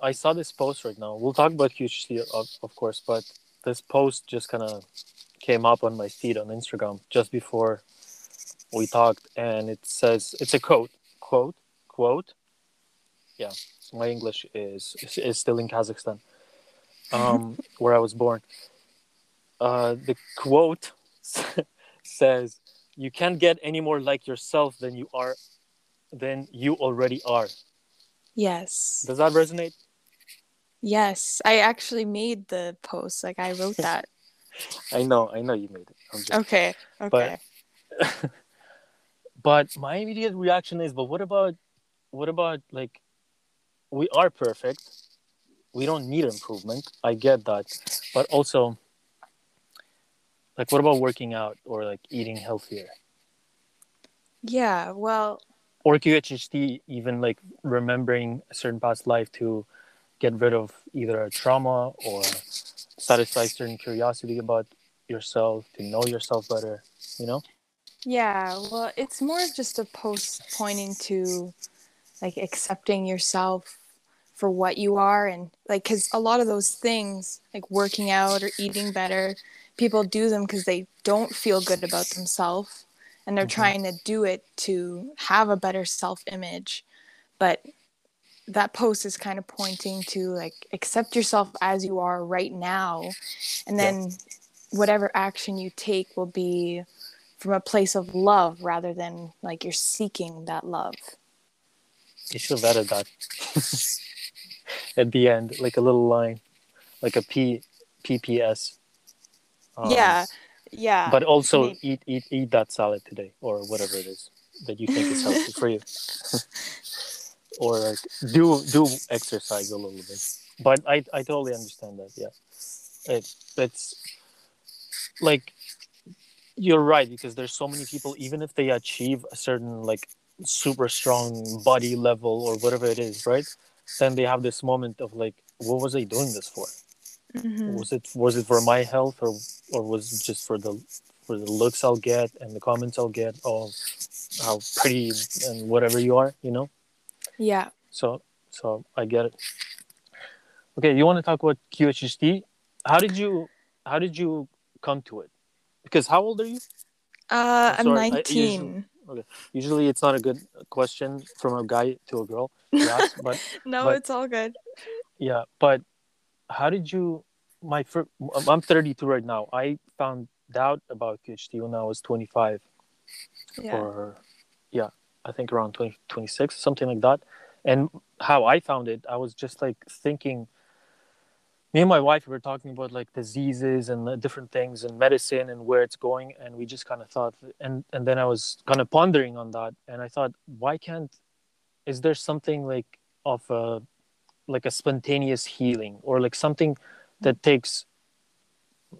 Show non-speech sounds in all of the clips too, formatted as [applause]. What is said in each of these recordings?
I saw this post right now. We'll talk about QHHT, of, of course, but this post just kind of came up on my feed on Instagram just before we talked, and it says it's a quote, quote, quote. Yeah, my English is is still in Kazakhstan, um, [laughs] where I was born. Uh, the quote [laughs] says, "You can't get any more like yourself than you are, than you already are." Yes. Does that resonate? Yes, I actually made the post. Like I wrote that. [laughs] I know, I know you made it. Okay. Okay. But, [laughs] but my immediate reaction is, but what about, what about like, we are perfect. We don't need improvement. I get that, but also, like, what about working out or like eating healthier? Yeah. Well. Or QHHT, even like remembering a certain past life to get rid of either a trauma or satisfy certain curiosity about yourself to know yourself better you know yeah well it's more of just a post pointing to like accepting yourself for what you are and like because a lot of those things like working out or eating better people do them because they don't feel good about themselves and they're mm-hmm. trying to do it to have a better self image but that post is kind of pointing to like accept yourself as you are right now and then yeah. whatever action you take will be from a place of love rather than like you're seeking that love you should have added that at the end like a little line like a p pps um, yeah yeah but also Maybe. eat eat eat that salad today or whatever it is that you think is healthy for you [laughs] or like do do exercise a little bit. But I I totally understand that. Yeah, it it's like you're right because there's so many people even if they achieve a certain like super strong body level or whatever it is right then they have this moment of like what was i doing this for mm-hmm. was it was it for my health or or was it just for the for the looks i'll get and the comments i'll get of how pretty and whatever you are you know yeah. So so I get it. Okay, you want to talk about QHHT? How did you how did you come to it? Because how old are you? Uh, I'm, I'm 19. I, usually, okay. Usually it's not a good question from a guy to a girl. Ask, [laughs] but no, but, it's all good. Yeah, but how did you? My first, I'm 32 right now. I found out about QHHT when I was 25. Yeah. Or yeah, I think around 20, 26, something like that. And how I found it, I was just like thinking, me and my wife we were talking about like diseases and different things and medicine and where it's going. And we just kind of thought, and, and then I was kind of pondering on that. And I thought, why can't, is there something like of a, like a spontaneous healing or like something that takes,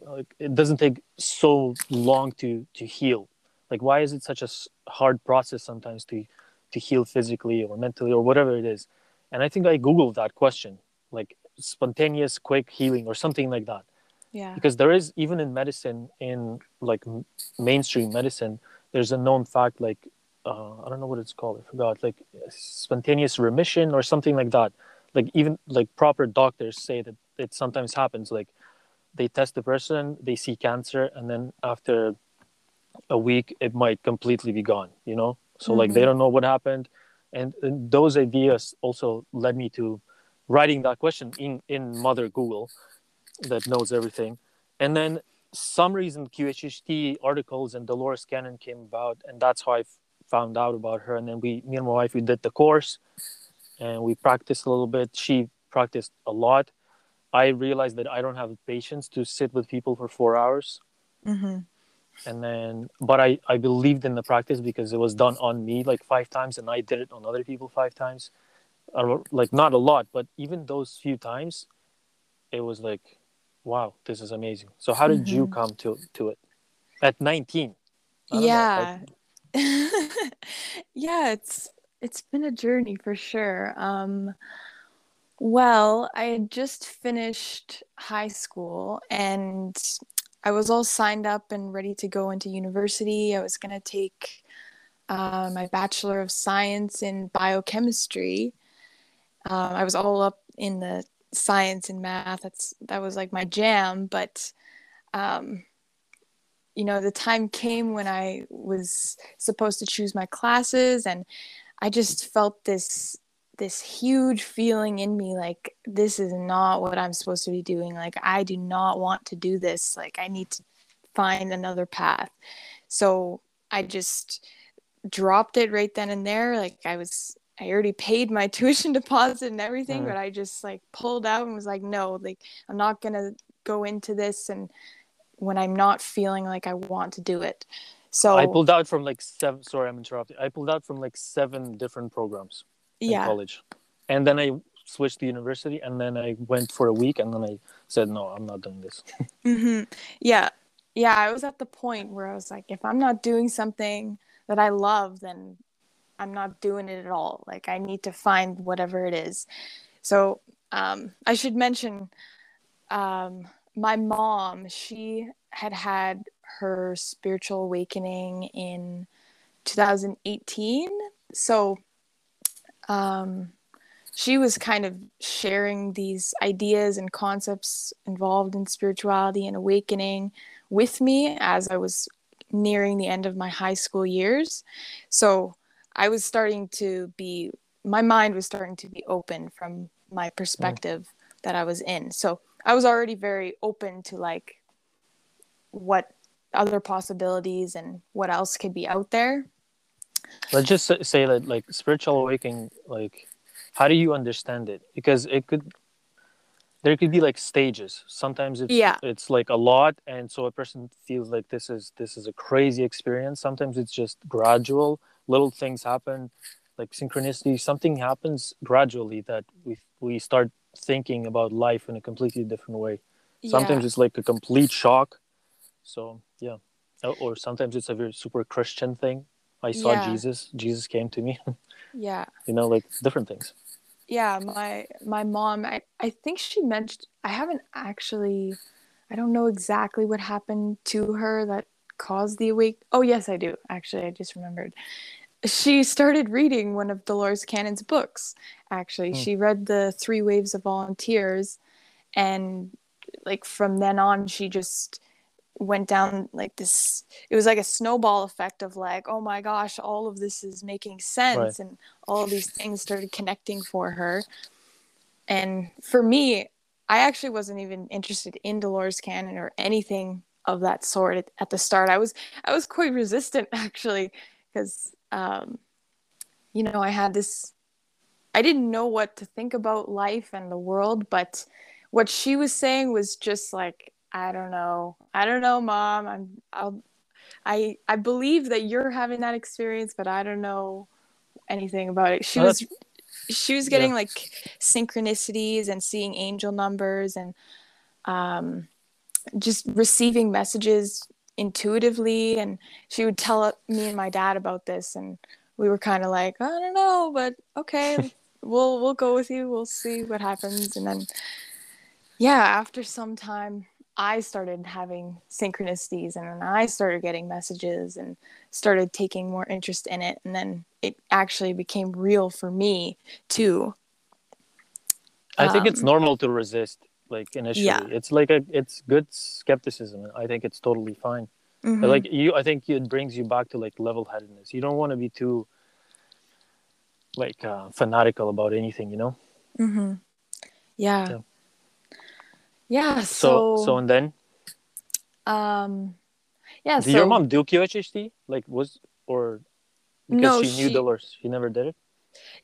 like, it doesn't take so long to, to heal like why is it such a hard process sometimes to to heal physically or mentally or whatever it is. And i think i googled that question like spontaneous quick healing or something like that. Yeah. Because there is even in medicine in like mainstream medicine there's a known fact like uh, i don't know what it's called i forgot like spontaneous remission or something like that. Like even like proper doctors say that it sometimes happens like they test the person they see cancer and then after a week it might completely be gone you know? So mm-hmm. like they mm-hmm. don't know what happened. And, and, those ideas also led me to writing that question in in mother google that knows everything. And then some reason qhht articles and dolores cannon came about and that's how I f- found out about her. And then we me and my wife we did the course and we practiced a little bit. She practiced a lot. I realized that i don't have the patience to sit with people for four hours. Mm-hmm and then but i i believed in the practice because it was done on me like five times and i did it on other people five times. Like not a lot but even those few times it was like wow this is amazing. So how did mm-hmm. you come to to it? At 19 yeah. [laughs] Yeah it's it's been a journey for sure. Um well i had just finished high school and I was all signed up and ready to go into university. I was going to take uh, my Bachelor of Science in Biochemistry. Um, I was all up in the science and math. That's that was like my jam. But um, you know, the time came when I was supposed to choose my classes, and I just felt this this huge feeling in me like this is not what I'm supposed to be doing. Like I do not want to do this. Like I need to find another path. So I just dropped it right then and there. Like I was I already paid my [laughs] tuition deposit and everything, mm. but I just like pulled out and was like, no, like I'm not gonna go into this and when I'm not feeling like I want to do it. So I pulled out from like seven sorry, I'm interrupting. I pulled out from like seven different programs in yeah. college. And then I switched to university and then I went for a week and then I said, no, I'm not doing this. [laughs] mm-hmm. Yeah. Yeah. I was at the point where I was like, if I'm not doing something that I love, then I'm not doing it at all. Like I need to find whatever it is. So um, I should mention um, my mom, she had had her spiritual awakening in 2018. So um, she was kind of sharing these ideas and concepts involved in spirituality and awakening with me as I was nearing the end of my high school years. So I was starting to be, my mind was starting to be open from my perspective mm. that I was in. So I was already very open to like what other possibilities and what else could be out there. Let's just say that like spiritual awakening, like how do you understand it? Because it could there could be like stages. Sometimes it's yeah. it's like a lot and so a person feels like this is this is a crazy experience. Sometimes it's just gradual. Little things happen like synchronicity. Something happens gradually that we we start thinking about life in a completely different way. Sometimes yeah. it's like a complete shock. So yeah. Oh, or sometimes it's a very super christian thing i saw yeah. jesus jesus came to me. [laughs] Yeah. You know like different things. Yeah my my mom I, I think she mentioned i haven't actually i don't know exactly what happened to her that caused the awake oh yes i do actually i just remembered. She started reading one of dolores cannon's books actually. Hmm. she read the three waves of volunteers and like from then on she just went down like this it was like a snowball effect of like oh my gosh all of this is making sense right. and all these things started connecting for her and for me i actually wasn't even interested in dolores cannon or anything of that sort at, at the start i was i was quite resistant [laughs] actually because um you know i had this i didn't know what to think about life and the world but what she was saying was just like I don't know. I don't know, mom. I'm I'll I I believe that you're having that experience, but I don't know anything about it. She was she was getting yeah. like synchronicities and seeing angel numbers and um just receiving messages intuitively and she would tell me and my dad about this and we were kind of like I don't know, but okay, [laughs] we'll we'll go with you. We'll see what happens and then yeah, after some time I started having synchronicities and then I started getting messages and started taking more interest in it. And then it actually became real for me too. I think um, it's normal to resist like initially. Yeah. It's like a it's good skepticism. I think it's totally fine. Mm-hmm. But like you I think it brings you back to like level headedness. You don't want to be too like uh, fanatical about anything, you know? Mm-hmm. yeah. yeah yeah. So so, so and then. Um, yeah. Did so, your mom do QHHT? Like was or because no, she knew she, Dolores, she never did it.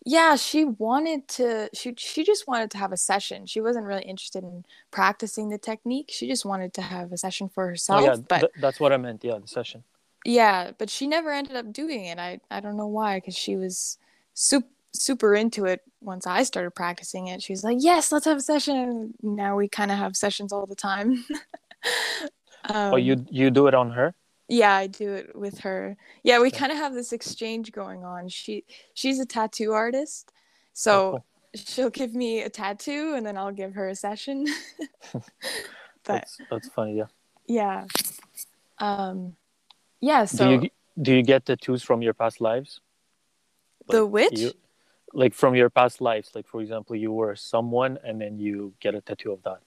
Yeah, she wanted to. She she just wanted to have a session. She wasn't really interested in practicing the technique. She just wanted to have a session for herself. Oh, yeah, but th- that's what I meant. Yeah, the session. Yeah, but she never ended up doing it. I I don't know why, because she was super super into it once I started practicing it. She's like, "Yes, let's have a session." now we kind of have sessions all the time. um, [laughs] oh, you you do it on her? Yeah, I do it with her. Yeah, we kind of have this exchange going on. She she's a tattoo artist, so oh, cool. she'll give me a tattoo and then I'll give her a session. [laughs] [laughs] but that's that's funny, yeah. Yeah. Um yeah, so do you do you get tattoos from your past lives? Like the which? You, like from your past lives like for example you were someone and then you get a tattoo of that?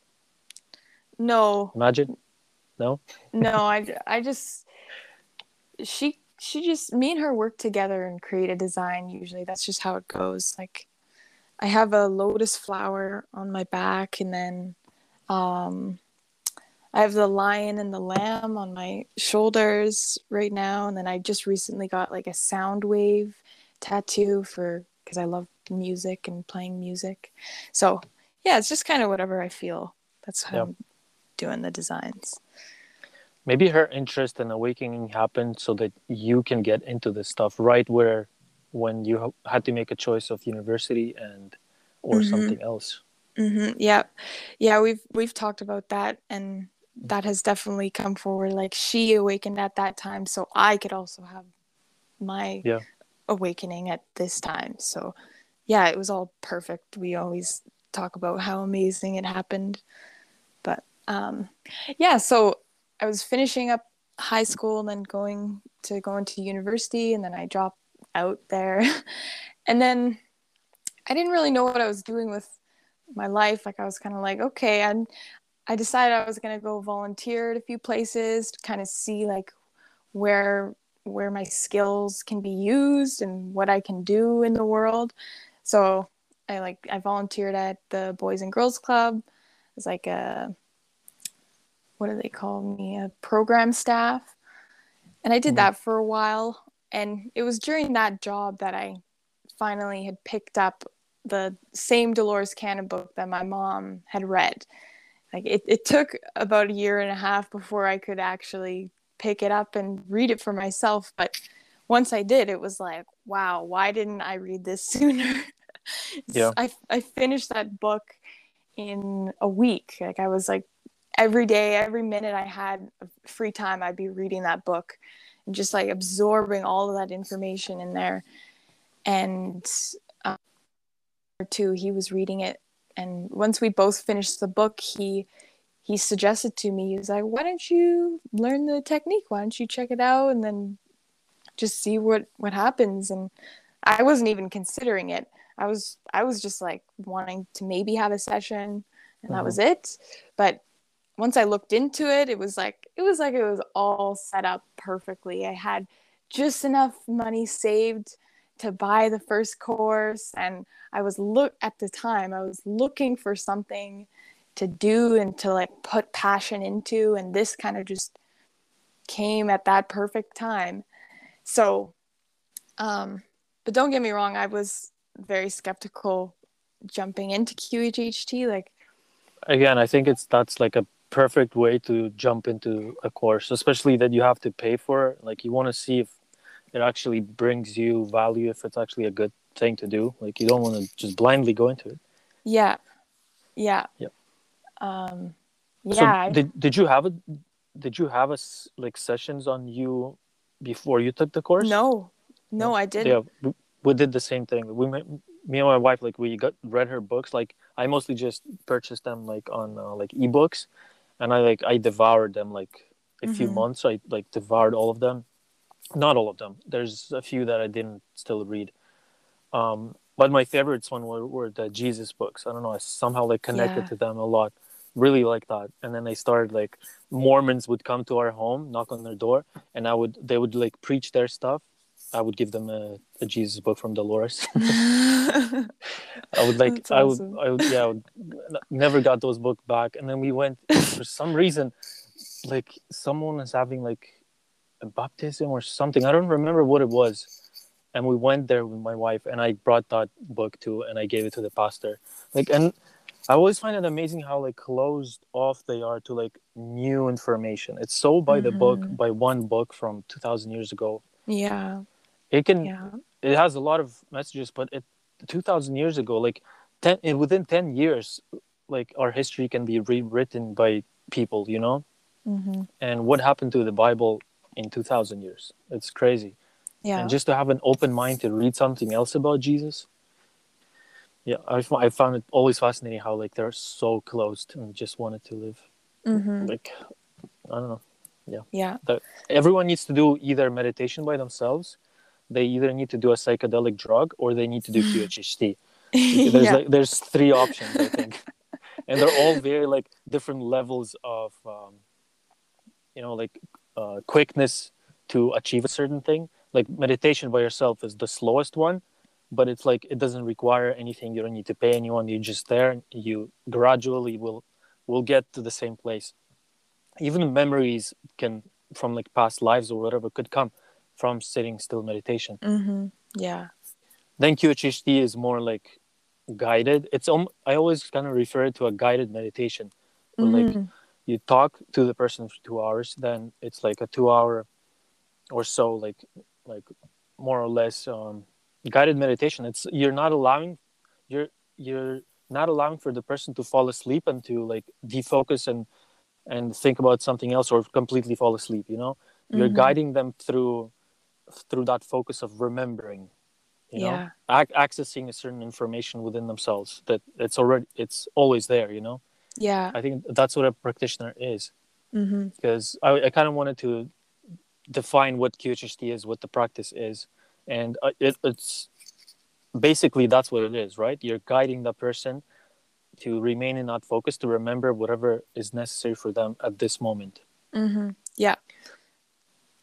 No. Imagine. No? No [laughs] i i just she she just me and her work together and create a design usually. That's just how it goes. Like i have a lotus flower on my back and then um i have the lion and the lamb on my shoulders right now. And then i just recently got like a sound wave tattoo for because i love music and playing music so yeah it's just kind of whatever i feel that's how yep. i'm doing the designs maybe her interest in awakening happened so that you can get into this stuff right where when you had to make a choice of university and or mm-hmm. something else mm-hmm. yeah yeah we've we've talked about that and that has definitely come forward like she awakened at that time so i could also have my yeah. Awakening at this time so yeah it was all perfect we always talk about how amazing it happened but um yeah so I was finishing up high school and then going to going to university and then I dropped out there. [laughs] and then I didn't really know what I was doing with my life. Like I was kind of like, okay, and I decided I was going to go volunteer at a few places to kind of see like where where my skills can be used and what I can do in the world. So I like I volunteered at the Boys and Girls Club. It's like a what do they call me a program staff and i did mm-hmm. that for a while and it was during that job that i finally had picked up the same dolores cannon book that my mom had read like it, it took about a year and a half before i could actually pick it up and read it for myself but once i did it was like wow why didn't i read this [laughs] sooner? Yeah. I, I finished that book in a week. Like i was like every day, every minute I had free time, I'd be reading that book and just like absorbing all of that information in there. And um, two, he was reading it, and once we both finished the book, he he suggested to me, he was like, "Why don't you learn the technique? Why don't you check it out and then just see what what happens?" And I wasn't even considering it. I was I was just like wanting to maybe have a session, and mm-hmm. that was it. But once I looked into it, it was like it was like it was all set up perfectly. I had just enough money saved to buy the first course and I was look at the time I was looking for something to do and to like put passion into and this kind of just came at that perfect time. So um but don't get me wrong, I was very skeptical jumping into QHHT like again, I think it's that's like a perfect way to jump into a course, especially that you have to pay for. Like you want to see if it actually brings you value, if it's actually a good thing to do. Like you don't want to just blindly go into it. Yeah. Yeah. Yeah. Um, yeah. So did did you have a did you have a like sessions on you before you took the course? No, no, I didn't. Yeah, we, we did the same thing. We me and my wife like we got read her books. Like I mostly just purchased them like on uh, like ebooks, and I like I devoured them like a mm-hmm. few months. I like devoured all of them, not all of them. There's a few that I didn't still read. Um, but my favorites one were, were the Jesus books. I don't know. I somehow like connected yeah. to them a lot. Really like that. And then I started like Mormons would come to our home, knock on their door, and I would they would like preach their stuff. I would give them a, a Jesus book from Dolores. [laughs] I would like I would I would yeah I would, never got those books back and then we went for some reason like someone was having like a baptism or something I don't remember what it was and we went there with my wife and I brought that book too and I gave it to the pastor like and I always find it amazing how like closed off they are to like new information it's so by mm-hmm. the book mm-hmm. by one book from 2000 years ago yeah it can yeah. it has a lot of messages but it 2000 years ago like 10 within 10 years like our history can be rewritten by people you know mm-hmm. and what happened to the bible in 2000 years it's crazy yeah and just to have an open mind to read something else about jesus yeah i, I found it always fascinating how like they're so closed and just wanted to live mm-hmm. like i don't know yeah yeah that everyone needs to do either meditation by themselves they either need to do a psychedelic drug or they need to do [laughs] QHHT. [laughs] there's yeah. like there's three options I think, [laughs] and they're all very like different levels of um, you know like uh, quickness to achieve a certain thing. Like meditation by yourself is the slowest one, but it's like it doesn't require anything. You don't need to pay anyone. You're just there. You gradually will will get to the same place. Even memories can from like past lives or whatever could come from sitting still meditation. Mm-hmm. Yeah. Then QHHT is more like guided. It's um, I always kind of refer it to a guided meditation. Mm-hmm. Like you talk to the person for two hours, then it's like a two hour or so, like like more or less um, guided meditation. It's you're not allowing you're you're not allowing for the person to fall asleep and to like defocus and and think about something else or completely fall asleep you know mm-hmm. you're guiding them through through that focus of remembering you yeah. know ac- accessing a certain information within themselves that it's already it's always there you know yeah i think that's what a practitioner is mm-hmm. because i, I kind of wanted to define what qhht is what the practice is and uh, it, it's basically that's what it is right? You're guiding the person to remain in that focus to remember whatever is necessary for them at this moment. Mm-hmm. yeah.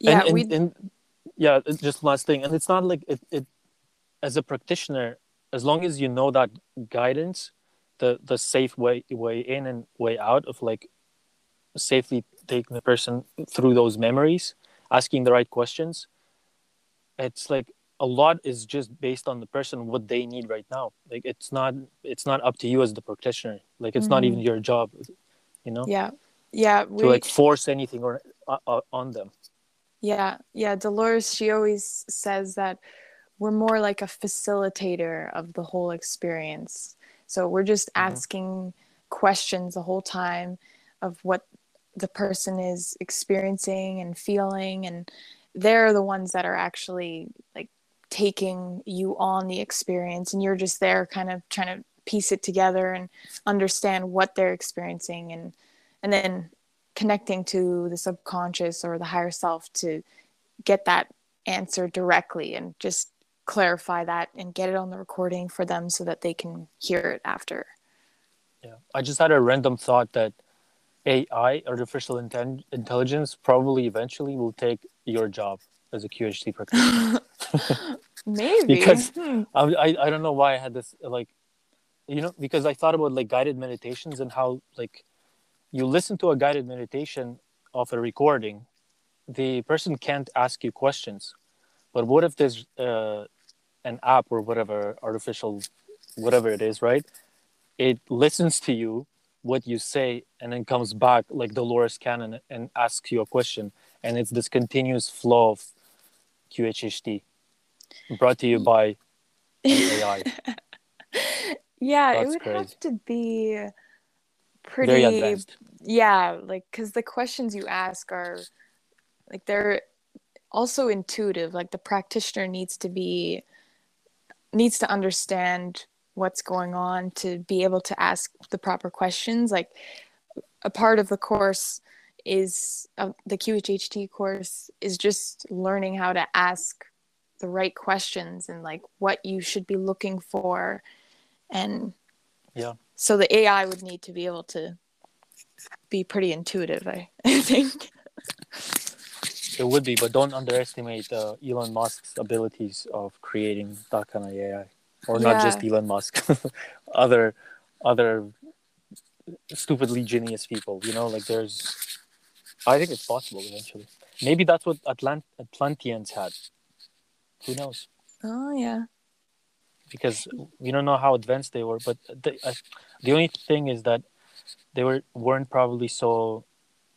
Yeah and, and, and, yeah just last thing. And it's not like it, it as a practitioner as long as you know that guidance the the safe way way in and way out of like safely taking the person through those memories asking the right questions it's like a lot is just based on the person what they need right now. Like it's not it's not up to you as the practitioner. Like it's mm-hmm. not even your job you know? Yeah. Yeah we... to like force anything or uh, uh, on them. Yeah. Yeah dolores she always says that we're more like a facilitator of the whole experience. So we're just mm-hmm. asking questions the whole time of what the person is experiencing and feeling and they're the ones that are actually like taking you on the experience and you're just there kind of trying to piece it together and understand what they're experiencing and and then connecting to the subconscious or the higher self to get that answer directly and just clarify that and get it on the recording for them so that they can hear it after. Yeah. I just had a random thought that ai artificial intelligence probably eventually will take your job as a qhht practitioner [laughs] Maybe because hmm. I, I don't know why I had this like you know because I thought about like guided meditations and how like you listen to a guided meditation of a recording, the person can't ask you questions. But what if there's uh, an app or whatever artificial whatever it is, right? It listens to you what you say and then comes back like Dolores Cannon and asks you a question and it's this continuous flow of QHHT brought to you by AI. [laughs] yeah, That's it would crazy. have to be pretty yeah, like cuz the questions you ask are like they're also intuitive. Like the practitioner needs to be needs to understand what's going on to be able to ask the proper questions. Like a part of the course is uh, the QHHT course is just learning how to ask the right questions and like what you should be looking for. And yeah. so the ai would need to be able to be pretty intuitive i, [laughs] I think. It would be but don't underestimate uh, elon musk's abilities of creating that kind of ai or not just elon musk [laughs] other other stupidly genius people you know? Like there's i think it's possible eventually maybe that's what Atlant- atlanteans had who knows? Oh yeah. Because we don't know how advanced they were, but the uh, the only thing is that they were weren't probably so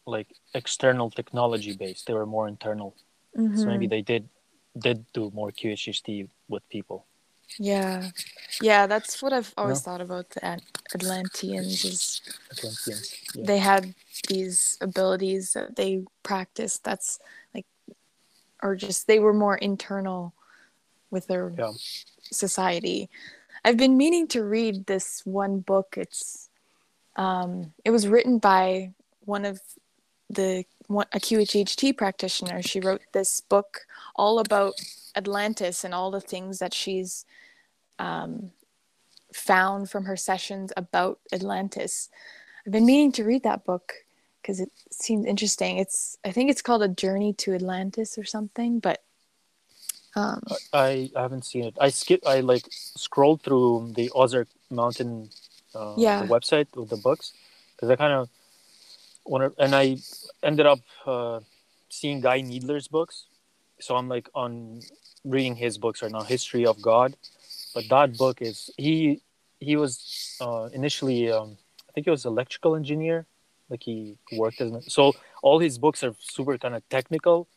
like external technology based. They were more internal. Mm-hmm. So maybe they did did do more QHHT with people. Yeah, yeah, that's what I've always no? thought about the Atlanteans. Is Atlanteans, yeah. they had these abilities that they practiced. That's like, or just they were more internal with their yeah. society. I've been meaning to read this one book. It's um, it was written by one of the one, a QHHT practitioner. She wrote this book all about Atlantis and all the things that she's um, found from her sessions about Atlantis. I've been meaning to read that book because it seems interesting. It's I think it's called A Journey to Atlantis or something, but um, I, I haven't seen it. I skip. I like scrolled through the Ozark Mountain uh, Yeah. the website with the books because I kind of wanted, and I ended up uh, seeing Guy Needler's books. So I'm like on reading his books right now, History of God. But that book is he he was uh, initially um, think he was electrical engineer, like he worked as an, so all his books are super kind of technical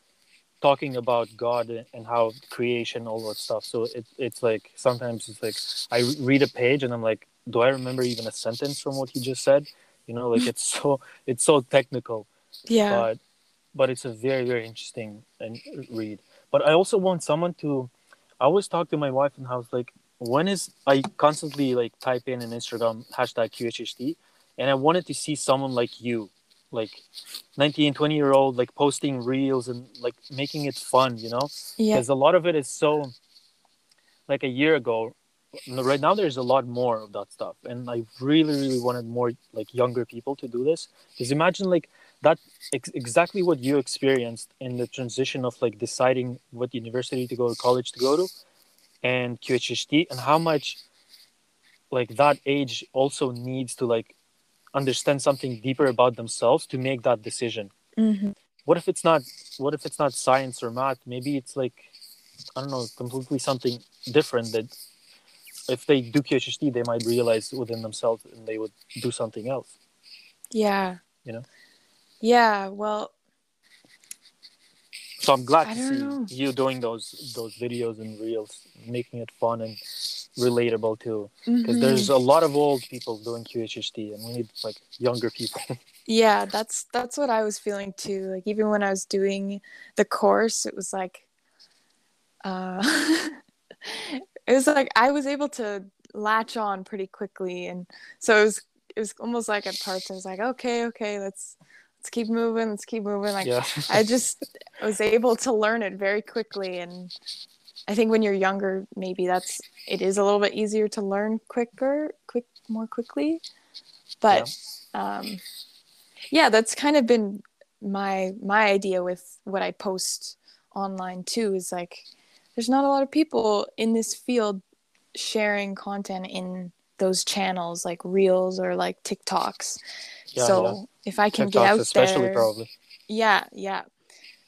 talking about God and how creation, all that stuff. So it, it's like sometimes it's like I read a page and I'm like, do I remember even a sentence from what he just said? You know, like it's [laughs] so it's so technical, yeah, but but it's a very very interesting and read. But I also want someone to. I always talk to my wife and I was like, when is I constantly like type in an Instagram hashtag QHHT, and I wanted to see someone like you like 19 20 year old like posting reels and like making it fun you know? Yeah, because a lot of it is so like a year ago right now there's a lot more of that stuff. And i really really wanted more like younger people to do this. Because imagine like that ex- exactly what you experienced in the transition of like deciding what university to go to college to go to and qhht and how much like that age also needs to like understand something deeper about themselves to make that decision hmm what if it's not what if it's not science or math maybe it's like i don't know completely something different that if they do phd they might realize within themselves and they would do something else yeah, You know? yeah. Well, so i'm glad I to see know. you doing those those videos and reels making it fun and relatable too. Because mhm. there's a lot of old people doing qhht and we need like younger people. [laughs] Yeah that's that's what i was feeling too. Like even when i was doing the course it was like uh [laughs] it was like i was able to latch on pretty quickly. And so it was it was almost like at parts i was like okay okay let's let's keep moving let's keep moving. Like yeah. I just was able to learn it very quickly. And i think when you're younger maybe that's it is a little bit easier to learn quicker quick more quickly. But um yeah that's kind of been my my idea with what i post online too is like there's not a lot of people in this field sharing content in those channels like reels or like tiktoks. Yeah, so yeah. if i can TikToks get out especially there probably. Yeah yeah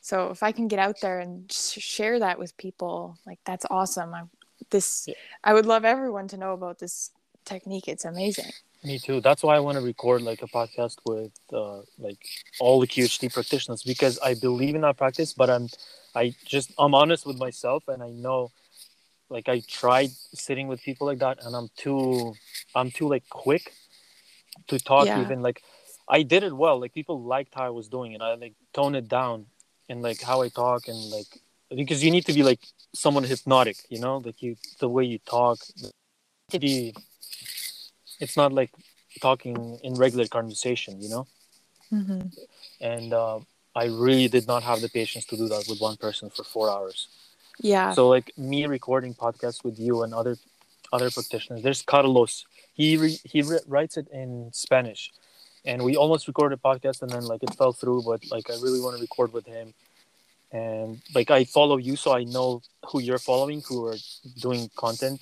so if i can get out there and share that with people like that's awesome I, this Yeah. i would love everyone to know about this technique it's amazing Me too. That's why I want to record like a podcast with uh, like all the QHHT practitioners because I believe in that practice. But I'm, I just I'm honest with myself, and I know, like I tried sitting with people like that, and I'm too, I'm too like quick to talk. Yeah. Even like, I did it well. Like people liked how I was doing it. I like tone it down and like how I talk and like because you need to be like someone hypnotic, you know, like you the way you talk. To be, it's not like talking in regular conversation, you know. hmm And uh, I really did not have the patience to do that with one person for four hours. yeah So like me recording podcasts with you and other other practitioners. There's Carlos. He re- he re- writes it in Spanish, and we almost recorded a podcast and then like it fell through. But like I really want to record with him, and like I follow you, so I know who you're following, who are doing content.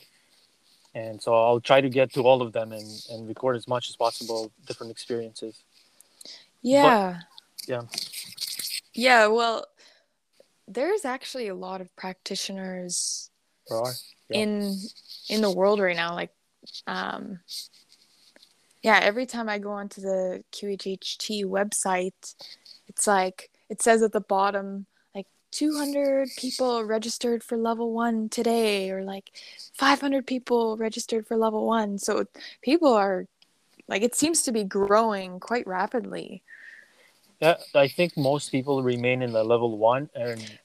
And so I'll try to get to all of them and, and record as much as possible, different experiences. Yeah. yeah. Yeah, well, there's actually a lot of practitioners. Yeah. in in the world right now like um yeah, every time I go onto the QHHT website, it's like it says at the bottom like 200 people registered for level 1 today or like 500 people registered for level 1. So people are like it seems to be growing quite rapidly. Yeah, I think most people remain in the level one and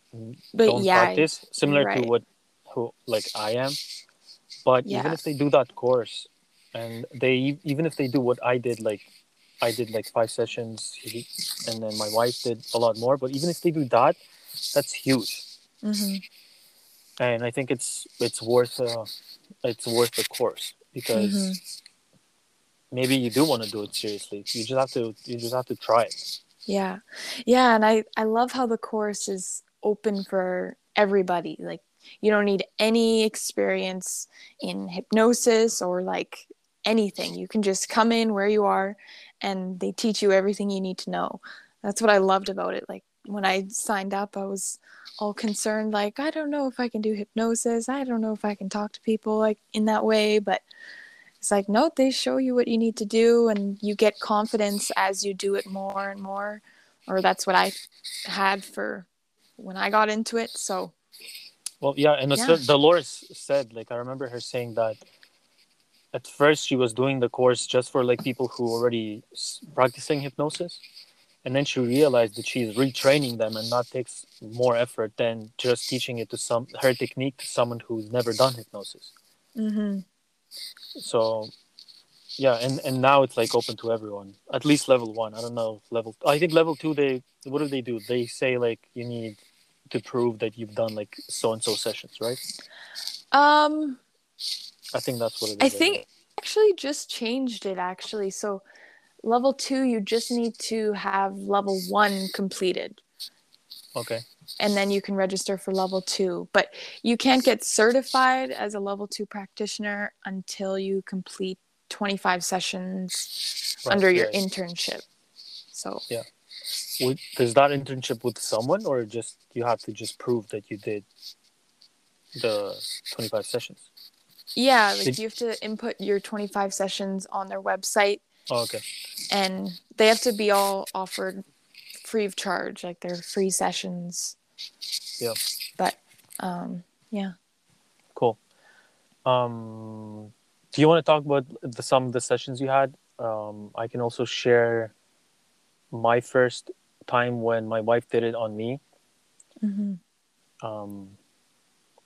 But don't yeah, practice, similar right. to what who like I am. But even if they do that course, and they even if they do what I did, like I did like five sessions, and then my wife did a lot more. But even if they do that, that's huge. Mhm. and I think it's it's worth uh, it's worth the course because mm-hmm. maybe you do want to do it seriously. You just have to you just have to try it. Yeah, yeah, and I I love how the course is open for everybody. Like you don't need any experience in hypnosis or like anything. You can just come in where you are, and they teach you everything you need to know. That's what I loved about it. Like when I signed up, I was all concerned like i don't know if i can do hypnosis i don't know if i can talk to people like in that way but it's like no they show you what you need to do and you get confidence as you do it more and more or that's what i had for when i got into it so well yeah and yeah. dolores said like i remember her saying that at first she was doing the course just for like people who already practicing hypnosis. And then she realized that she's retraining them and that takes more effort than just teaching it to some her technique to someone who's never done hypnosis. Mm-hmm. so yeah and and now it's like open to everyone at least level one. I don't know level i think level two they what do they do? They say like you need to prove that you've done like so and so sessions right? Um i think that's what it is i think actually just changed it actually so level two, you just need to have level one completed. Okay. And then you can register for level two. But you can't get certified as a level two practitioner until you complete 25 sessions right, under your internship. So, yeah. Would, does that internship with someone or just you have to just prove that you did the 25 sessions? Yeah, like did... you have to input your 25 sessions on their website Oh, okay. And they have to be all offered free of charge, like they're free sessions. Yeah. But um, yeah. Cool. Um, do you want to talk about the, some of the sessions you had? Um, I can also share my first time when my wife did it on me. Mm-hmm. Um,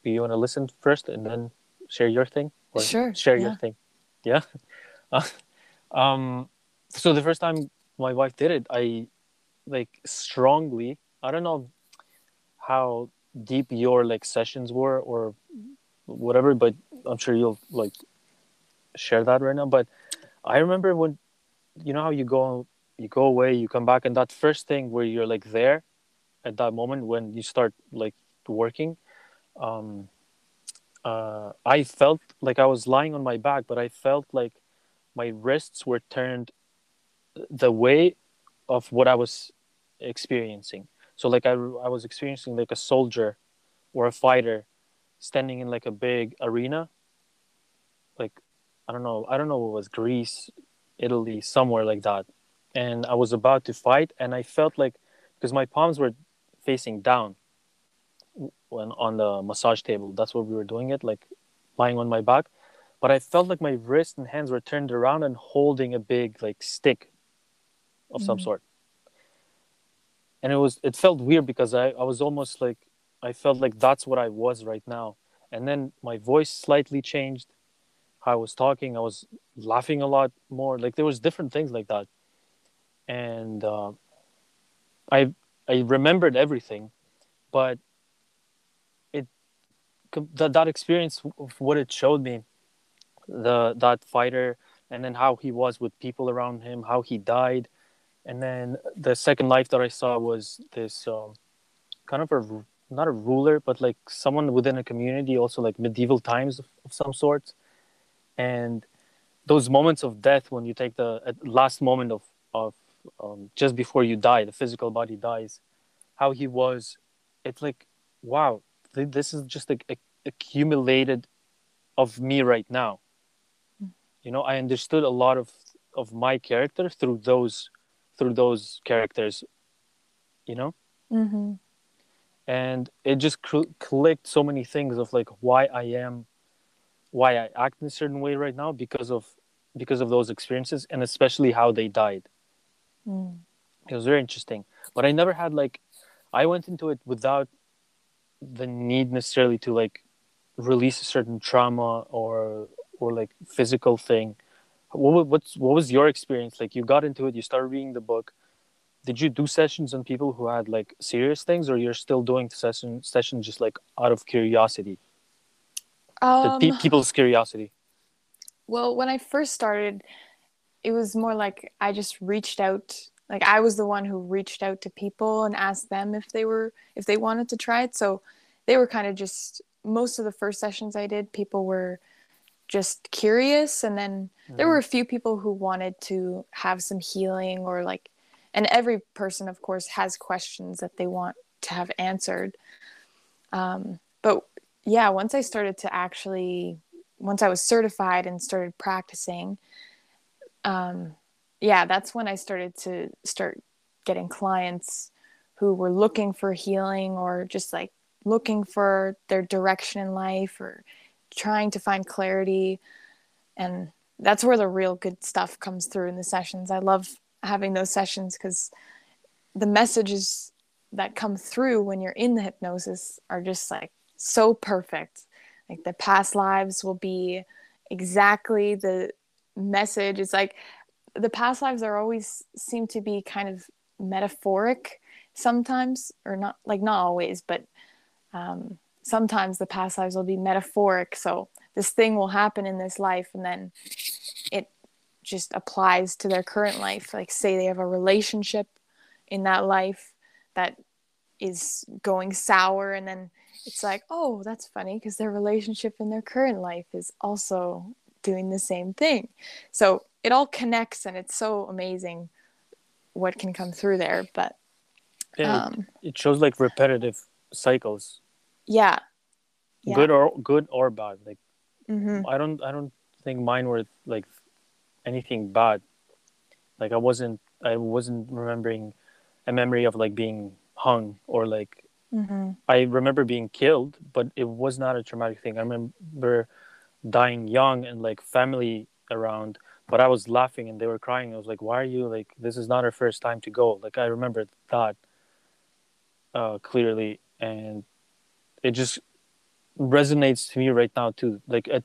do you want to listen first and then share your thing? Or sure. Share yeah. your thing. Yeah. [laughs] Uh, um, so the first time my wife did it, I like strongly. I don't know how deep your like sessions were or whatever, but I'm sure you'll like share that right now. But I remember when you know how you go you go away, you come back, and that first thing where you're like there at that moment when you start like working. Um, uh, I felt like I was lying on my back, but I felt like my wrists were turned the way of what I was experiencing. So like I, I was experiencing like a soldier or a fighter standing in like a big arena. Like I don't know, I don't know it was Greece, Italy, somewhere like that. And I was about to fight and I felt like because my palms were facing down when on the massage table. That's what we were doing it, like lying on my back but I felt like my wrists and hands were turned around and holding a big like stick of mm some sort. And it was it felt weird because I, I was almost like I felt like that's what I was right now. And then my voice slightly changed. How I was talking, I was laughing a lot more. Like there was different things like that. And uh, I I remembered everything, but that that experience of what it showed me the that fighter and then how he was with people around him how he died. And then the second life that i saw was this um, kind of a not a ruler but like someone within a community also like medieval times of, of some sort. And those moments of death when you take the last moment of of um, just before you die the physical body dies how he was it's like wow this is just like accumulated of me right now. You know i understood a lot of of my character through those through those characters you know? Mm-hmm. and it just cl- clicked so many things of like why i am why i act in a certain way right now because of because of those experiences and especially how they died. Mm. it was very interesting. But i never had like i went into it without the need necessarily to like release a certain trauma or or like physical thing. What what's what was your experience? Like you got into it you started reading the book. Did you do sessions on people who had like serious things or you're still doing session session just like out of curiosity? Um, the pe- people's curiosity. Well, when I first started, it was more like I just reached out. Like I was the one who reached out to people and asked them if they were if they wanted to try it. So they were kind of just most of the first sessions I did, people were just curious, and then there were a few people who wanted to have some healing or like, and every person, of course, has questions that they want to have answered. Um, but yeah, once I started to actually once I was certified and started practicing, um, yeah, that's when I started to start getting clients who were looking for healing or just like looking for their direction in life or trying to find clarity. And that's where the real good stuff comes through in the sessions. I love having those sessions because the messages that come through when you're in the hypnosis are just like so perfect like the past lives will be exactly the message it's like the past lives are always seem to be kind of metaphoric sometimes or not like not always but um, sometimes the past lives will be metaphoric. So this thing will happen in this life and then it just applies to their current life. Like say they have a relationship in that life that is going sour and then it's like oh that's funny because their relationship in their current life is also doing the same thing. So it all connects and it's so amazing what can come through there but yeah, um, it, it shows like repetitive cycles. Yeah. Yeah. Good or good or bad like hmm i don't i don't think mine were like anything bad. Like i wasn't i wasn't remembering a memory of like being hung or like hmm i remember being killed but it was not a traumatic thing. I remember dying young and like family around but i was laughing and they were crying. I was like why are you like this is not our first time to go. Like i remember that uh clearly and it just resonates to me right now too. Like at,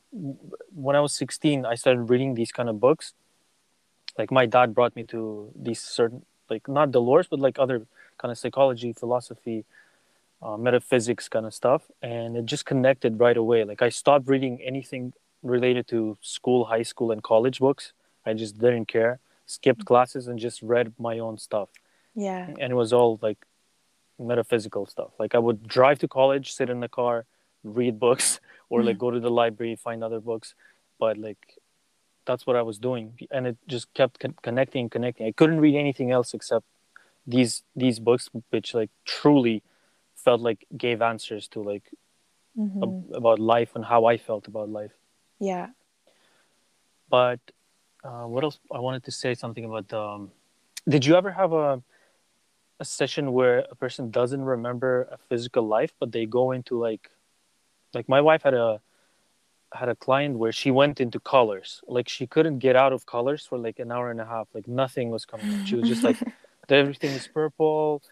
when i was 16 i started reading these kind of books. Like my dad brought me to these certain like not dolores but like other kind of psychology philosophy uh, metaphysics kind of stuff and it just connected right away. Like i stopped reading anything related to school high school and college books. I just didn't care. Skipped classes and just read my own stuff. Yeah. And it was all like metaphysical stuff. Like i would drive to college sit in the car read books [laughs] or like go to the library find other books. But like that's what i was doing. And it just kept con- connecting connecting. I couldn't read anything else except these these books which like truly felt like gave answers to like hmm ab- about life and how i felt about life yeah. But uh, what else? I wanted to say something about um, did you ever have a a session where a person doesn't remember a physical life but they go into like like my wife had a had a client where she went into colors. Like she couldn't get out of colors for like an hour and a half. Like nothing was coming. She was just like [laughs] everything is purple.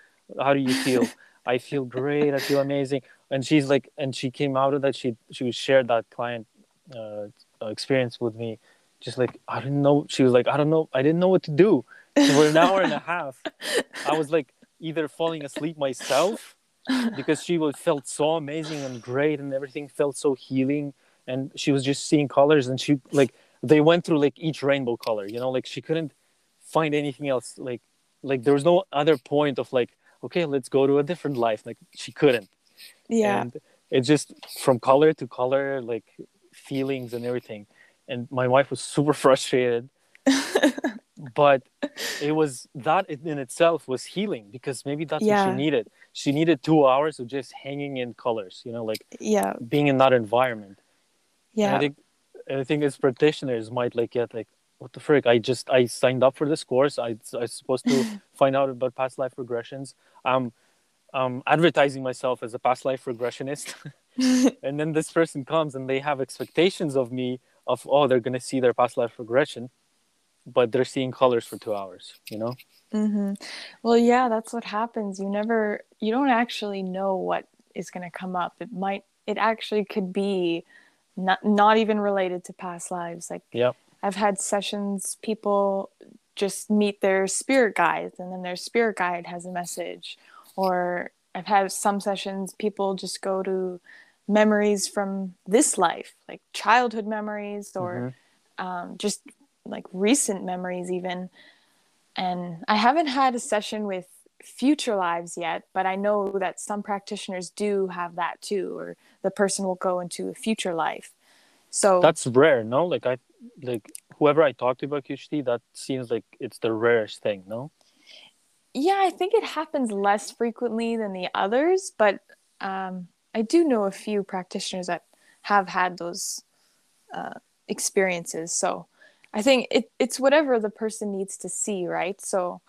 How do you feel? I feel great. I feel amazing. And she's like and she came out of that. She she shared that client uh, experience with me just like i didn't know she was like i don't know i didn't know what to do. For an hour and a half i was like either falling asleep myself because she was felt so amazing and great and everything felt so healing and she was just seeing colors and she like they went through like each rainbow color you know like she couldn't find anything else like like there was no other point of like okay let's go to a different life like she couldn't. Yeah. And it just from color to color like feelings and everything. And my wife was super [laughs] frustrated. [laughs] But it was that in itself was healing because maybe that's what she needed. She needed two hours of just hanging in colors you know like yeah. being in that environment. And yeah. i think i think as practitioners might like get like what the frick? I just i signed up for this course. I i was supposed to [laughs] find out about past life regressions. I'm um advertising myself as a past life regressionist [laughs] and then this person comes and they have expectations of me of oh they're going to see their past life regression but they're seeing colors for two hours you know mm-hmm. Well, yeah, that's what happens. You never, you don't actually know what is going to come up. It might, it actually could be not, not even related to past lives. Like yeah I've had sessions, people just meet their spirit guides and then their spirit guide has a message or i've had some sessions people just go to memories from this life like childhood memories or mm-hmm. um, just like recent memories even and i haven't had a session with future lives yet but i know that some practitioners do have that too or the person will go into a future life so that's rare no like i like whoever I talk to about QHHT, that seems like it's the rarest thing, no? Yeah, I think it happens less frequently than the others, but um, I do know a few practitioners that have had those uh, experiences. So I think it, it's whatever the person needs to see, right? So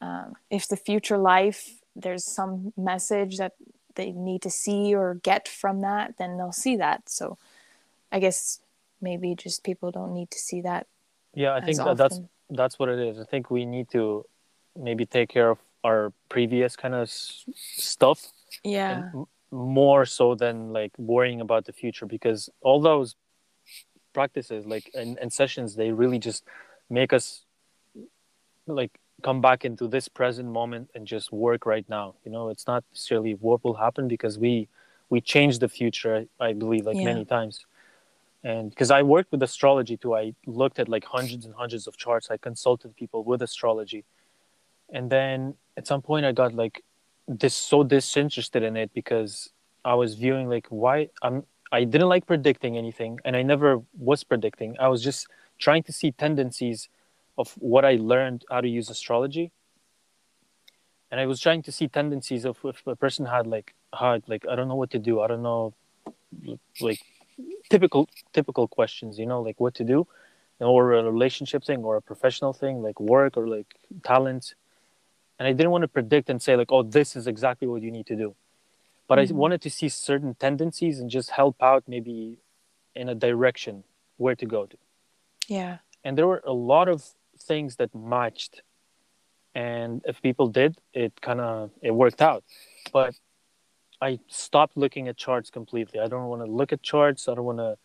um, if the future life, there's some message that they need to see or get from that, then they'll see that. So I guess maybe just people don't need to see that yeah i think that that's that's what it is i think we need to maybe take care of our previous kind of s- stuff. Yeah. M- more so than like worrying about the future because all those practices like and, and sessions they really just make us like come back into this present moment and just work right now. You know it's not necessarily what will happen because we we change the future i believe like yeah. many times. And because i worked with astrology too i looked at like hundreds and hundreds of charts. I consulted people with astrology and then at some point i got like this so disinterested in it because i was viewing like why i'm i didn't like predicting anything and i never was predicting. I was just trying to see tendencies of what i learned how to use astrology. And i was trying to see tendencies of if a person had like hard like i don't know what to do. I don't know like typical typical questions you know like what to do or a relationship thing or a professional thing like work or like talents and i didn't want to predict and say like oh this is exactly what you need to do but mm-hmm. i wanted to see certain tendencies and just help out maybe in a direction where to go to yeah and there were a lot of things that matched and if people did it kind of it worked out but I stopped looking at charts completely. I don't want to look at charts. I don't want to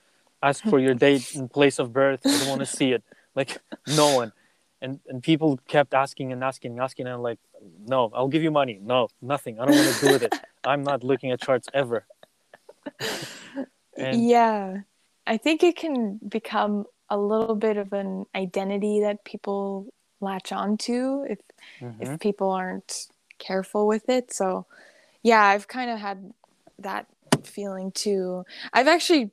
ask for your [laughs] date and place of birth. I don't want to see it. Like no one. And and people kept asking and asking and asking. And I'm like, no, I'll give you money. No, nothing. I don't want to do with it. [laughs] I'm not looking at charts ever. and, yeah, I think it can become a little bit of an identity that people latch onto if mm-hmm. if people aren't careful with it. So yeah, I've kind of had that feeling too. I've actually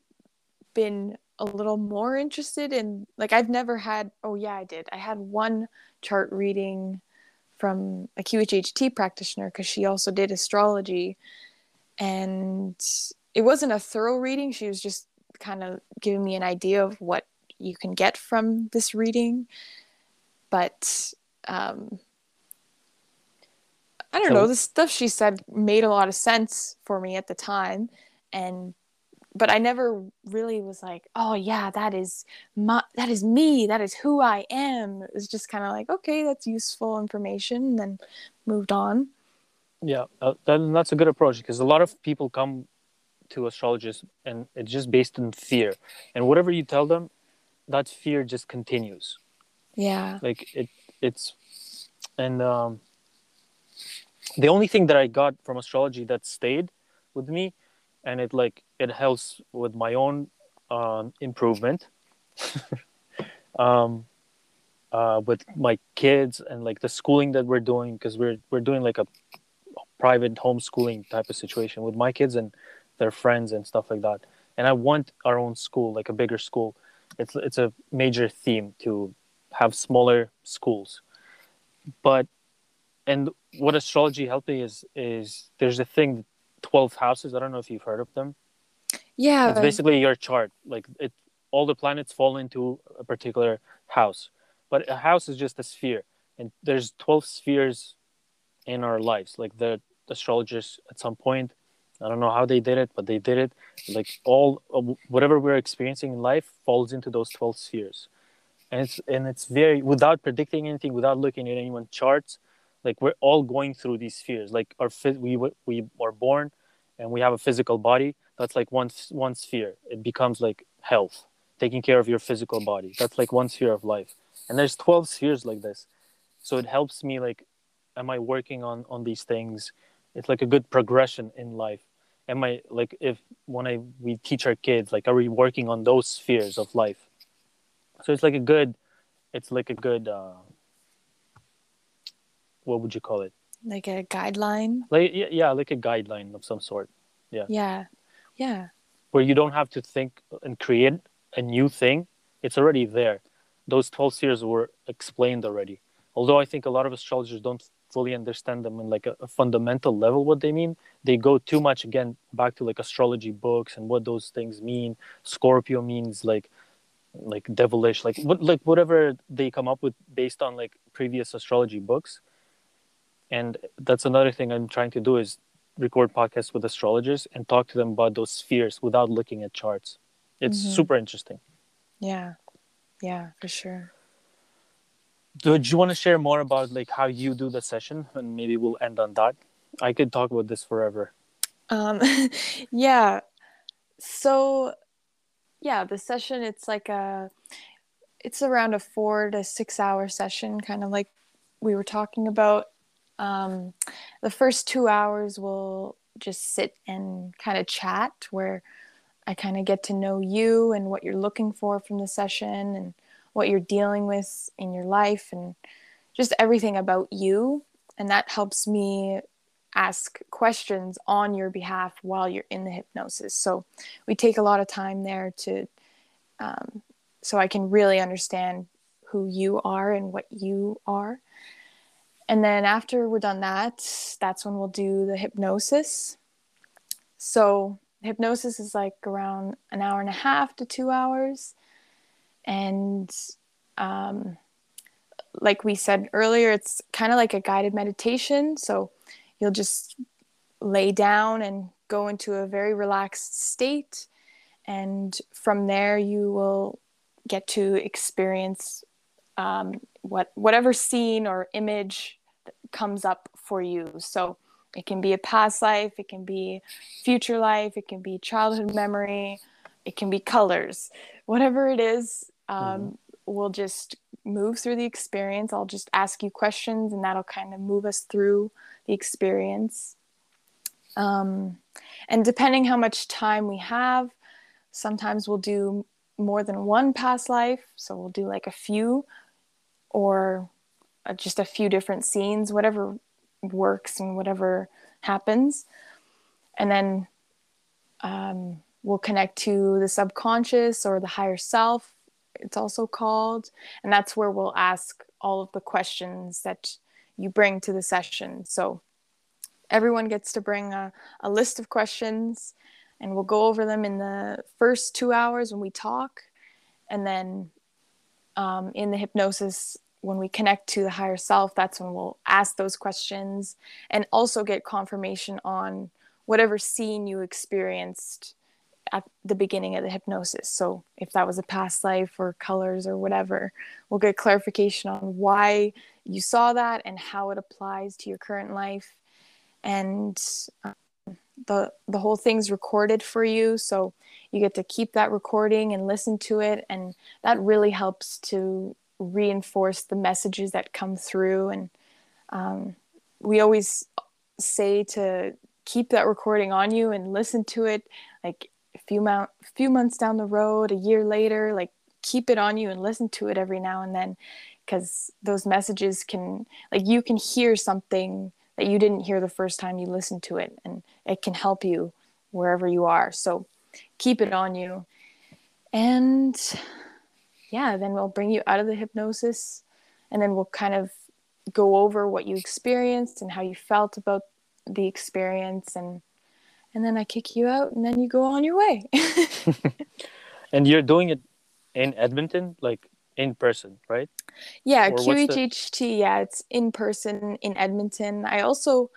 been a little more interested in like I've never had oh yeah, I did. I had one chart reading from a QHHT practitioner because she also did astrology and it wasn't a thorough reading. She was just kind of giving me an idea of what you can get from this reading. But um, I don't so, know. The stuff she said made a lot of sense for me at the time, and but I never really was like, oh yeah, that is my, that is me, that is who I am. It was just kind of like, okay, that's useful information, and then moved on. Yeah, uh, that, that's a good approach because a lot of people come to astrologists and it's just based on fear, and whatever you tell them, that fear just continues. Yeah, like it, it's, and um, the only thing that I got from astrology that stayed with me, and it like it helps with my own um, improvement, [laughs] um, uh, with my kids and like the schooling that we're doing because we're we're doing like a private homeschooling type of situation with my kids and their friends and stuff like that. And I want our own school, like a bigger school. It's it's a major theme to have smaller schools, but and what astrology helped me is is there's a thing 12 houses i don't know if you've heard of them yeah. It's basically your chart. Like it all the planets fall into a particular house but a house is just a sphere and there's 12 spheres in our lives. Like the astrologers at some point i don't know how they did it but they did it. Like all whatever we're experiencing in life falls into those 12 spheres. And it's and it's very without predicting anything without looking at anyone's charts like we're all going through these spheres. Like our we we are born and we have a physical body that's like one one sphere. It becomes like health taking care of your physical body. That's like one sphere of life. And there's 12 spheres like this. So it helps me like am i working on on these things? It's like a good progression in life. Am i like if when i we teach our kids like are we working on those spheres of life? So it's like a good it's like a good uh what would you call it? Like a guideline? Like yeah, yeah like a guideline of some sort. Yeah. Yeah yeah. Where you don't have to think and create a new thing it's already there. Those 12 spheres were explained already. Although i think a lot of astrologers don't fully understand them in like a, a, fundamental level what they mean they go too much again back to like astrology books and what those things mean. Scorpio means like like devilish like what like whatever they come up with based on like previous astrology books. And that's another thing i'm trying to do is record podcasts with astrologers and talk to them about those spheres without looking at charts. It's mm-hmm. super interesting. Yeah. Yeah for sure. Do you want to share more about like how you do the session? And maybe we'll end on that. I could talk about this forever. Um [laughs] yeah. So yeah the session it's like a it's around a four to six hour session kind of like we were talking about um the first two hours we'll just sit and kind of chat where i kind of get to know you and what you're looking for from the session and what you're dealing with in your life and just everything about you. And that helps me ask questions on your behalf while you're in the hypnosis. So we take a lot of time there to, um, so I can really understand who you are and what you are. And then after we're done that, that's when we'll do the hypnosis. So hypnosis is like around an hour and a half to two hours. And um, like we said earlier it's kind of like a guided meditation. So you'll just lay down and go into a very relaxed state. And from there you will get to experience um, what whatever scene or image comes up for you so it can be a past life it can be future life it can be childhood memory it can be colors whatever it is um, mm-hmm. we'll just move through the experience. I'll just ask you questions, and that'll kind of move us through the experience. Um, and depending how much time we have, sometimes we'll do more than one past life. So we'll do like a few or uh, just a few different scenes, whatever works and whatever happens. And then um, we'll connect to the subconscious or the higher self it's also called. And that's where we'll ask all of the questions that you bring to the session. So everyone gets to bring a, a list of questions and we'll go over them in the first two hours when we talk. And then um, in the hypnosis, when we connect to the higher self, that's when we'll ask those questions and also get confirmation on whatever scene you experienced at the beginning of the hypnosis. So if that was a past life or colors or whatever, we'll get clarification on why you saw that and how it applies to your current life. And um, the the whole thing's recorded for you, so you get to keep that recording and listen to it, and that really helps to reinforce the messages that come through. And um, we always say to keep that recording on you and listen to it like a few mount, few months down the road, a year later, like keep it on you and listen to it every now and then. Because those messages can like you can hear something that you didn't hear the first time you listened to it and it can help you wherever you are. So keep it on you. And yeah, then we'll bring you out of the hypnosis and then we'll kind of go over what you experienced and how you felt about the experience and and then I kick you out, and then you go on your way. [laughs] [laughs] and you're doing it in Edmonton, like in person, right? Yeah, QHHT. The... Yeah, it's in person in Edmonton. I also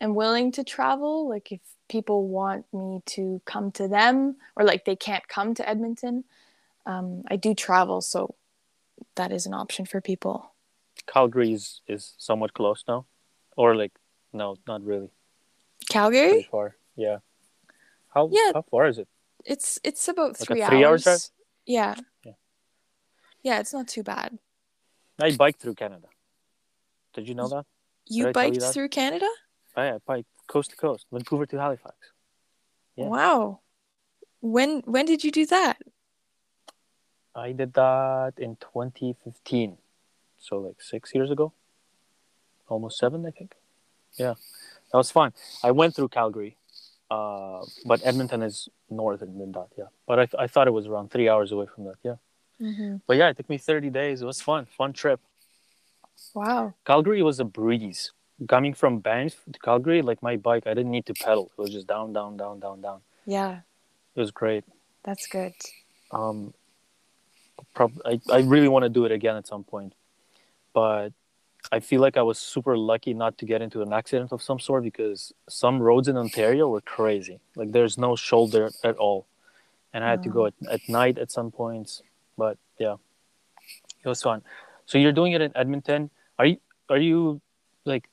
am willing to travel, like if people want me to come to them, or like they can't come to Edmonton. Um, I do travel, so that is an option for people. Calgary is, is somewhat close now, or like no, not really. Calgary. Pretty far. Yeah. How yeah. how far is it? It's it's about like three, three hours. hours drive? Yeah. Yeah. Yeah, it's not too bad. I biked through Canada. Did you know that? You Did biked you that? through Canada? Oh, yeah, I biked coast to coast, Vancouver to Halifax. Yeah. Wow. When when did you do that? I did that in 2015, so like six years ago, almost seven, I think. Yeah, that was fun. I went through Calgary, uh, but Edmonton is northern than that. Yeah, but I, th- I thought it was around three hours away from that. Yeah, Mm-hmm. but yeah, it took me 30 days. It was fun, fun trip. Wow. Calgary was a breeze. Coming from Banff to Calgary, like my bike, I didn't need to pedal. It was just down, down, down, down, down. Yeah, It was great. that's good. um prob- I, I really want to do it again at some point but i feel like i was super lucky not to get into an accident of some sort because some roads in ontario were crazy like there's no shoulder at all and i had to go at, at night at some points but yeah it was fun so you're doing it in edmonton are you are you like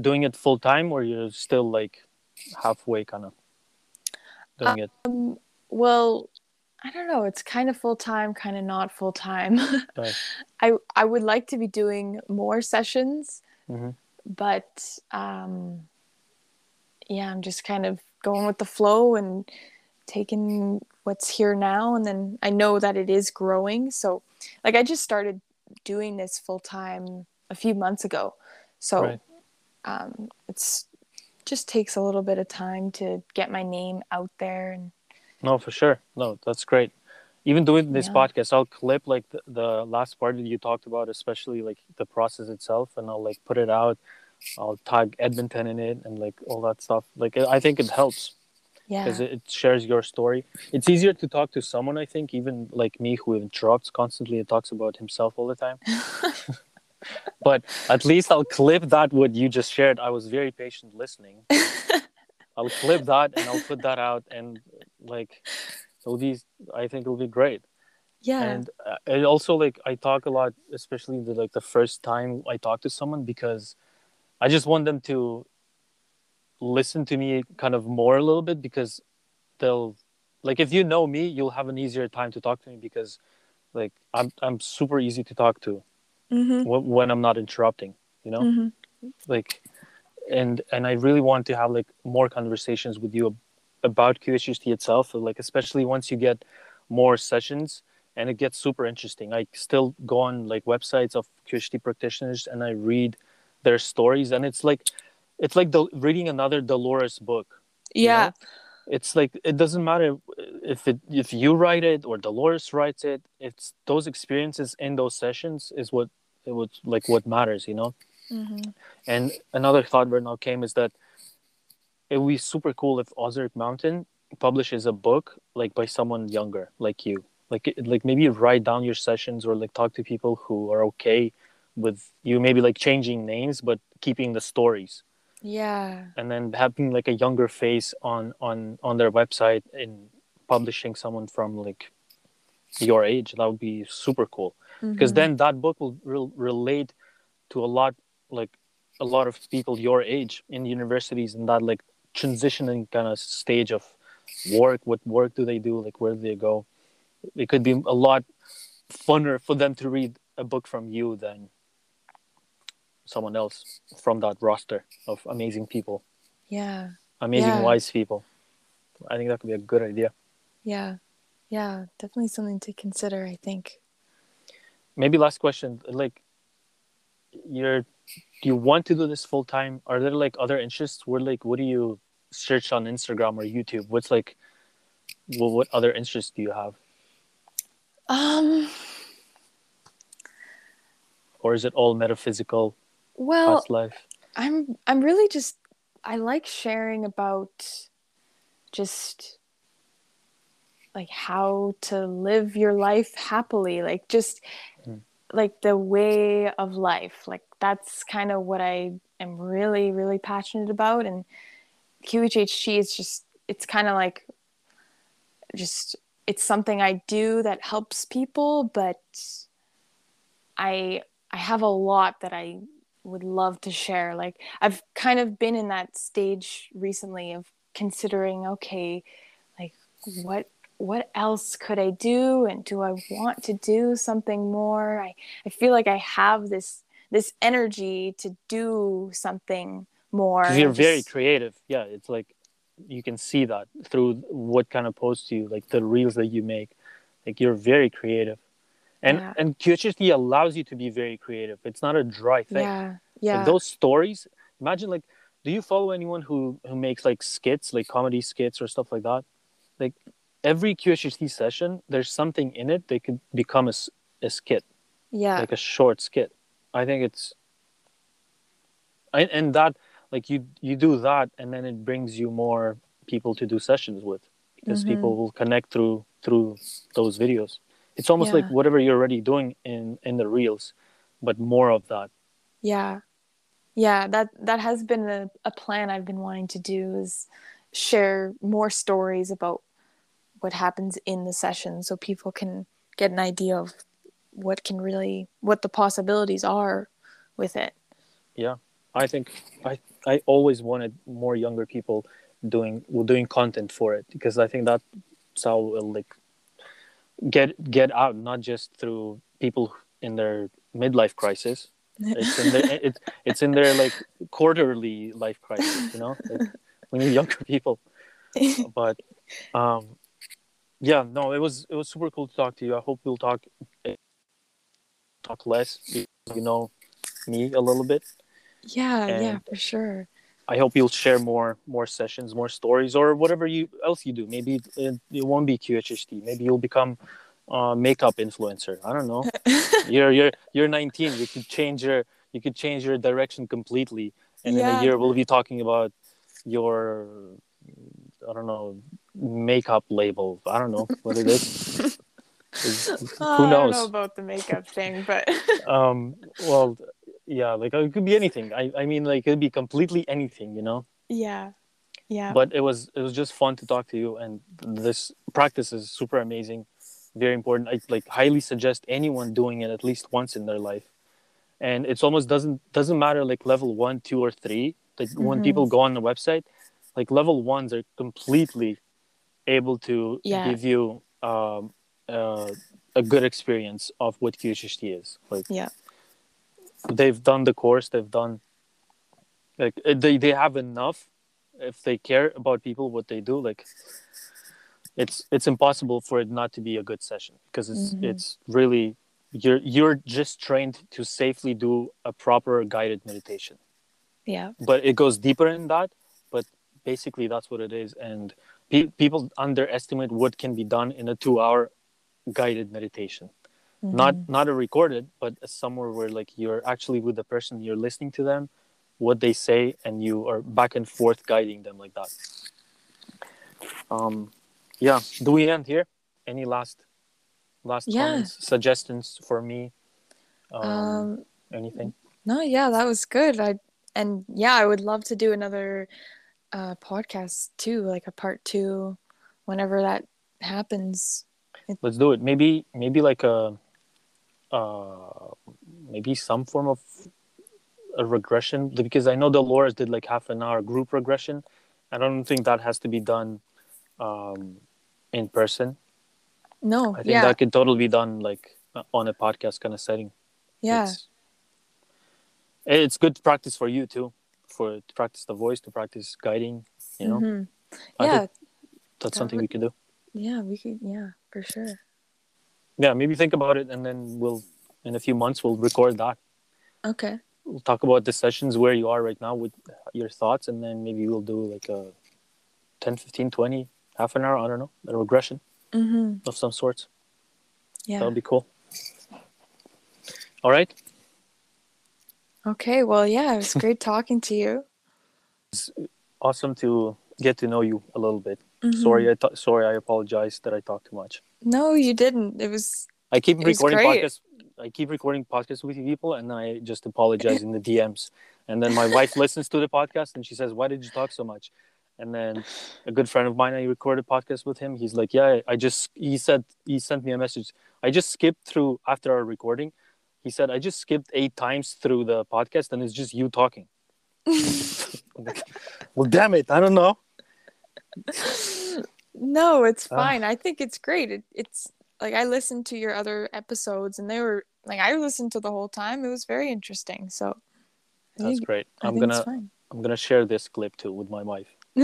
doing it full time or you're still like halfway kind of doing it Um, well, I don't know. It's kind of full time, kind of not full time. [laughs] Right. I I would like to be doing more sessions, Mhm. but um, yeah, I'm just kind of going with the flow and taking what's here now, and then I know that it is growing. So, like, I just started doing this full time a few months ago, so Right. um, it's just takes a little bit of time to get my name out there and No, for sure. No, that's great. Even doing this Yeah. podcast, I'll clip like the, the last part that you talked about, especially like the process itself, and I'll like put it out. I'll tag Edmonton in it and like all that stuff. Like I think it helps. Because it, it shares your story. It's easier to talk to someone, I think, even like me who interrupts constantly and talks about himself all the time. [laughs] but at least I'll clip that what you just shared. I was very patient listening. [laughs] I'll clip that and I'll put that out and like it'll be I think it'll be great. yeah. And uh, it also like I talk a lot, especially the like the first time I talk to someone because I just want them to listen to me kind of more a little bit because they'll like if you know me, you'll have an easier time to talk to me because like I'm I'm super easy to talk to mm-hmm. wh- when I'm not interrupting, you know? Mm-hmm. like and and i really want to have like more conversations with you about qhht itself like especially once you get more sessions and it gets super interesting i still go on like websites of qhht practitioners and i read their stories and it's like it's like the, reading another dolores book you Yeah. know? it's like it doesn't matter if it if you write it or dolores writes it it's those experiences in those sessions is what it would like what matters you know Mm-hmm. and another thought right now came is that it would be super cool if Ozark Mountain publishes a book like by someone younger, like you. Like like maybe write down your sessions or like talk to people who are okay with you maybe like changing names but keeping the stories Yeah. and then having like a younger face on on on their website and publishing someone from like your age that would be super cool because Mhm. then that book will re- relate to a lot like a lot of people your age in universities and that like transitioning kind of stage of work what work do they do like where do they go it could be a lot funner for them to read a book from you than someone else from that roster of amazing people Yeah. amazing Yeah. wise people i think that could be a good idea Yeah. Yeah. Definitely something to consider, I think. maybe last question like you're do you want to do this full time are there like other interests where like what do you search on instagram or youtube what's like what, what other interests do you have Um or is it all metaphysical well, past life I'm I'm really just I like sharing about just like how to live your life happily, like just Mm. like the way of life. Like that's kind of what I am really really passionate about and QHHT is just it's kind of like just it's something I do that helps people, but I I have a lot that I would love to share. Like I've kind of been in that stage recently of considering, okay, like what what else could I do? And do I want to do something more? I, I feel like I have this this energy to do something more. You're very creative. Yeah, it's like you can see that through what kind of posts you like the reels that you make. Like you're very creative. And Yeah. and QHHT allows you to be very creative. It's not a dry thing. Yeah. Yeah. Like those stories, imagine like do you follow anyone who who makes like skits, like comedy skits or stuff like that? Like every QHHT session, there's something in it that could become a, a skit, yeah. like a short skit. I think it's I, and that like you you do that and then it brings you more people to do sessions with because Mhm. people will connect through through those videos. It's almost like whatever you're already doing in in the reels, but more of that. Yeah. Yeah, that that has been a, a plan I've been wanting to do is share more stories about what happens in the session so people can get an idea of what can really what the possibilities are with it. Yeah. I think I I always wanted more younger people doing doing content for it because I think that's how we'll like get get out not just through people in their midlife crisis. It's in their it's it's in their like quarterly life crisis. You know, like, we need younger [laughs] people. But um, yeah, no, it was it was super cool to talk to you. I hope we'll talk talk less. You know me a little bit. yeah, yeah, for sure. I hope you'll share more more sessions, more stories, or whatever you else you do. Maybe it, it won't be QHHT. Maybe you'll become a makeup influencer. I don't know. [laughs] you're you're you're 19. You could change your you could change your direction completely, and in a year we'll be talking about your I don't know makeup label. I don't know what it is. [laughs] Oh, who I don't knows? know about the makeup thing, but [laughs] um. Well, yeah. Like it could be anything. I I mean, like it could be completely anything. You know. yeah. Yeah. but it was it was just fun to talk to you and this practice is super amazing very important i like highly suggest anyone doing it at least once in their life and it's almost doesn't doesn't matter like level one two or three like when Mhm. people go on the website like level ones are completely able to Yeah. give you um, uh, a good experience of what QHHT is like Yeah. They've done the course they've done like uh, they, they have enough if they care about people what they do like it's it's impossible for it not to be a good session because it's Mhm. it's really you're you're just trained to safely do a proper guided meditation yeah. but it goes deeper in that but basically that's what it is and pe- people underestimate what can be done in a 2 hour guided meditation not Mhm. not a recorded but somewhere where like you're actually with the person you're listening to them what they say and you are back and forth guiding them like that um yeah do we end here any last last Yeah. comments suggestions for me um, um anything No, yeah, that was good. I and yeah, I would love to do another uh podcast too, like a part two whenever that happens. let's do it maybe maybe like a uh maybe some form of a regression because i know dolores did like half an hour group regression. I don't think that has to be done um in person. No, i think yeah, that could totally be done like uh, on a podcast kind of setting. Yeah, it's, it's good practice for you too for to practice the voice to practice guiding you know? Mhm. Yeah, that's that something we would- can do. Yeah. We could, yeah, for sure. Yeah maybe think about it and then we'll in a few months we'll record that. Okay, we'll talk about the sessions where you are right now with your thoughts and then maybe we'll do like a 10 15 20 half an hour i don't know a regression mm-hmm. of some sorts. Yeah, that would be cool. All right. Okay, well, yeah, it was great [laughs] talking to you. It's awesome to get to know you a little bit. Mhm. sorry i th- sorry i apologize that i talked too much No, you didn't. It was i keep was recording great. podcasts i keep recording podcasts with you people and i just apologize in the dms and then my wife [laughs] listens to the podcast and she says why did you talk so much? And then a good friend of mine i recorded podcast with him. He's like yeah i just he said he sent me a message. I just skipped through after our recording he said i just skipped eight times through the podcast and it's just you talking. [laughs] [laughs] Like, well damn it. I don't know No, it's fine. I think it's great. It, it's like I listened to your other episodes and they were like I listened to the whole time. It was very interesting. So That's think- great. I I'm gonna. I'm gonna share this clip too with my wife. [laughs]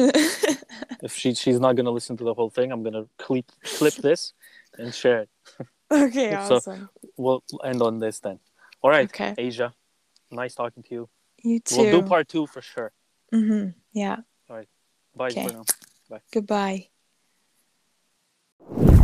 If she she's not gonna listen to the whole thing, I'm gonna clip clip this and share it. [laughs] okay, [laughs] So- awesome. We'll end on this then. All right, Okay. Asia. Nice talking to you. You too. We'll do part two for sure. hmm Yeah. All right. Bye Okay. now. Goodbye you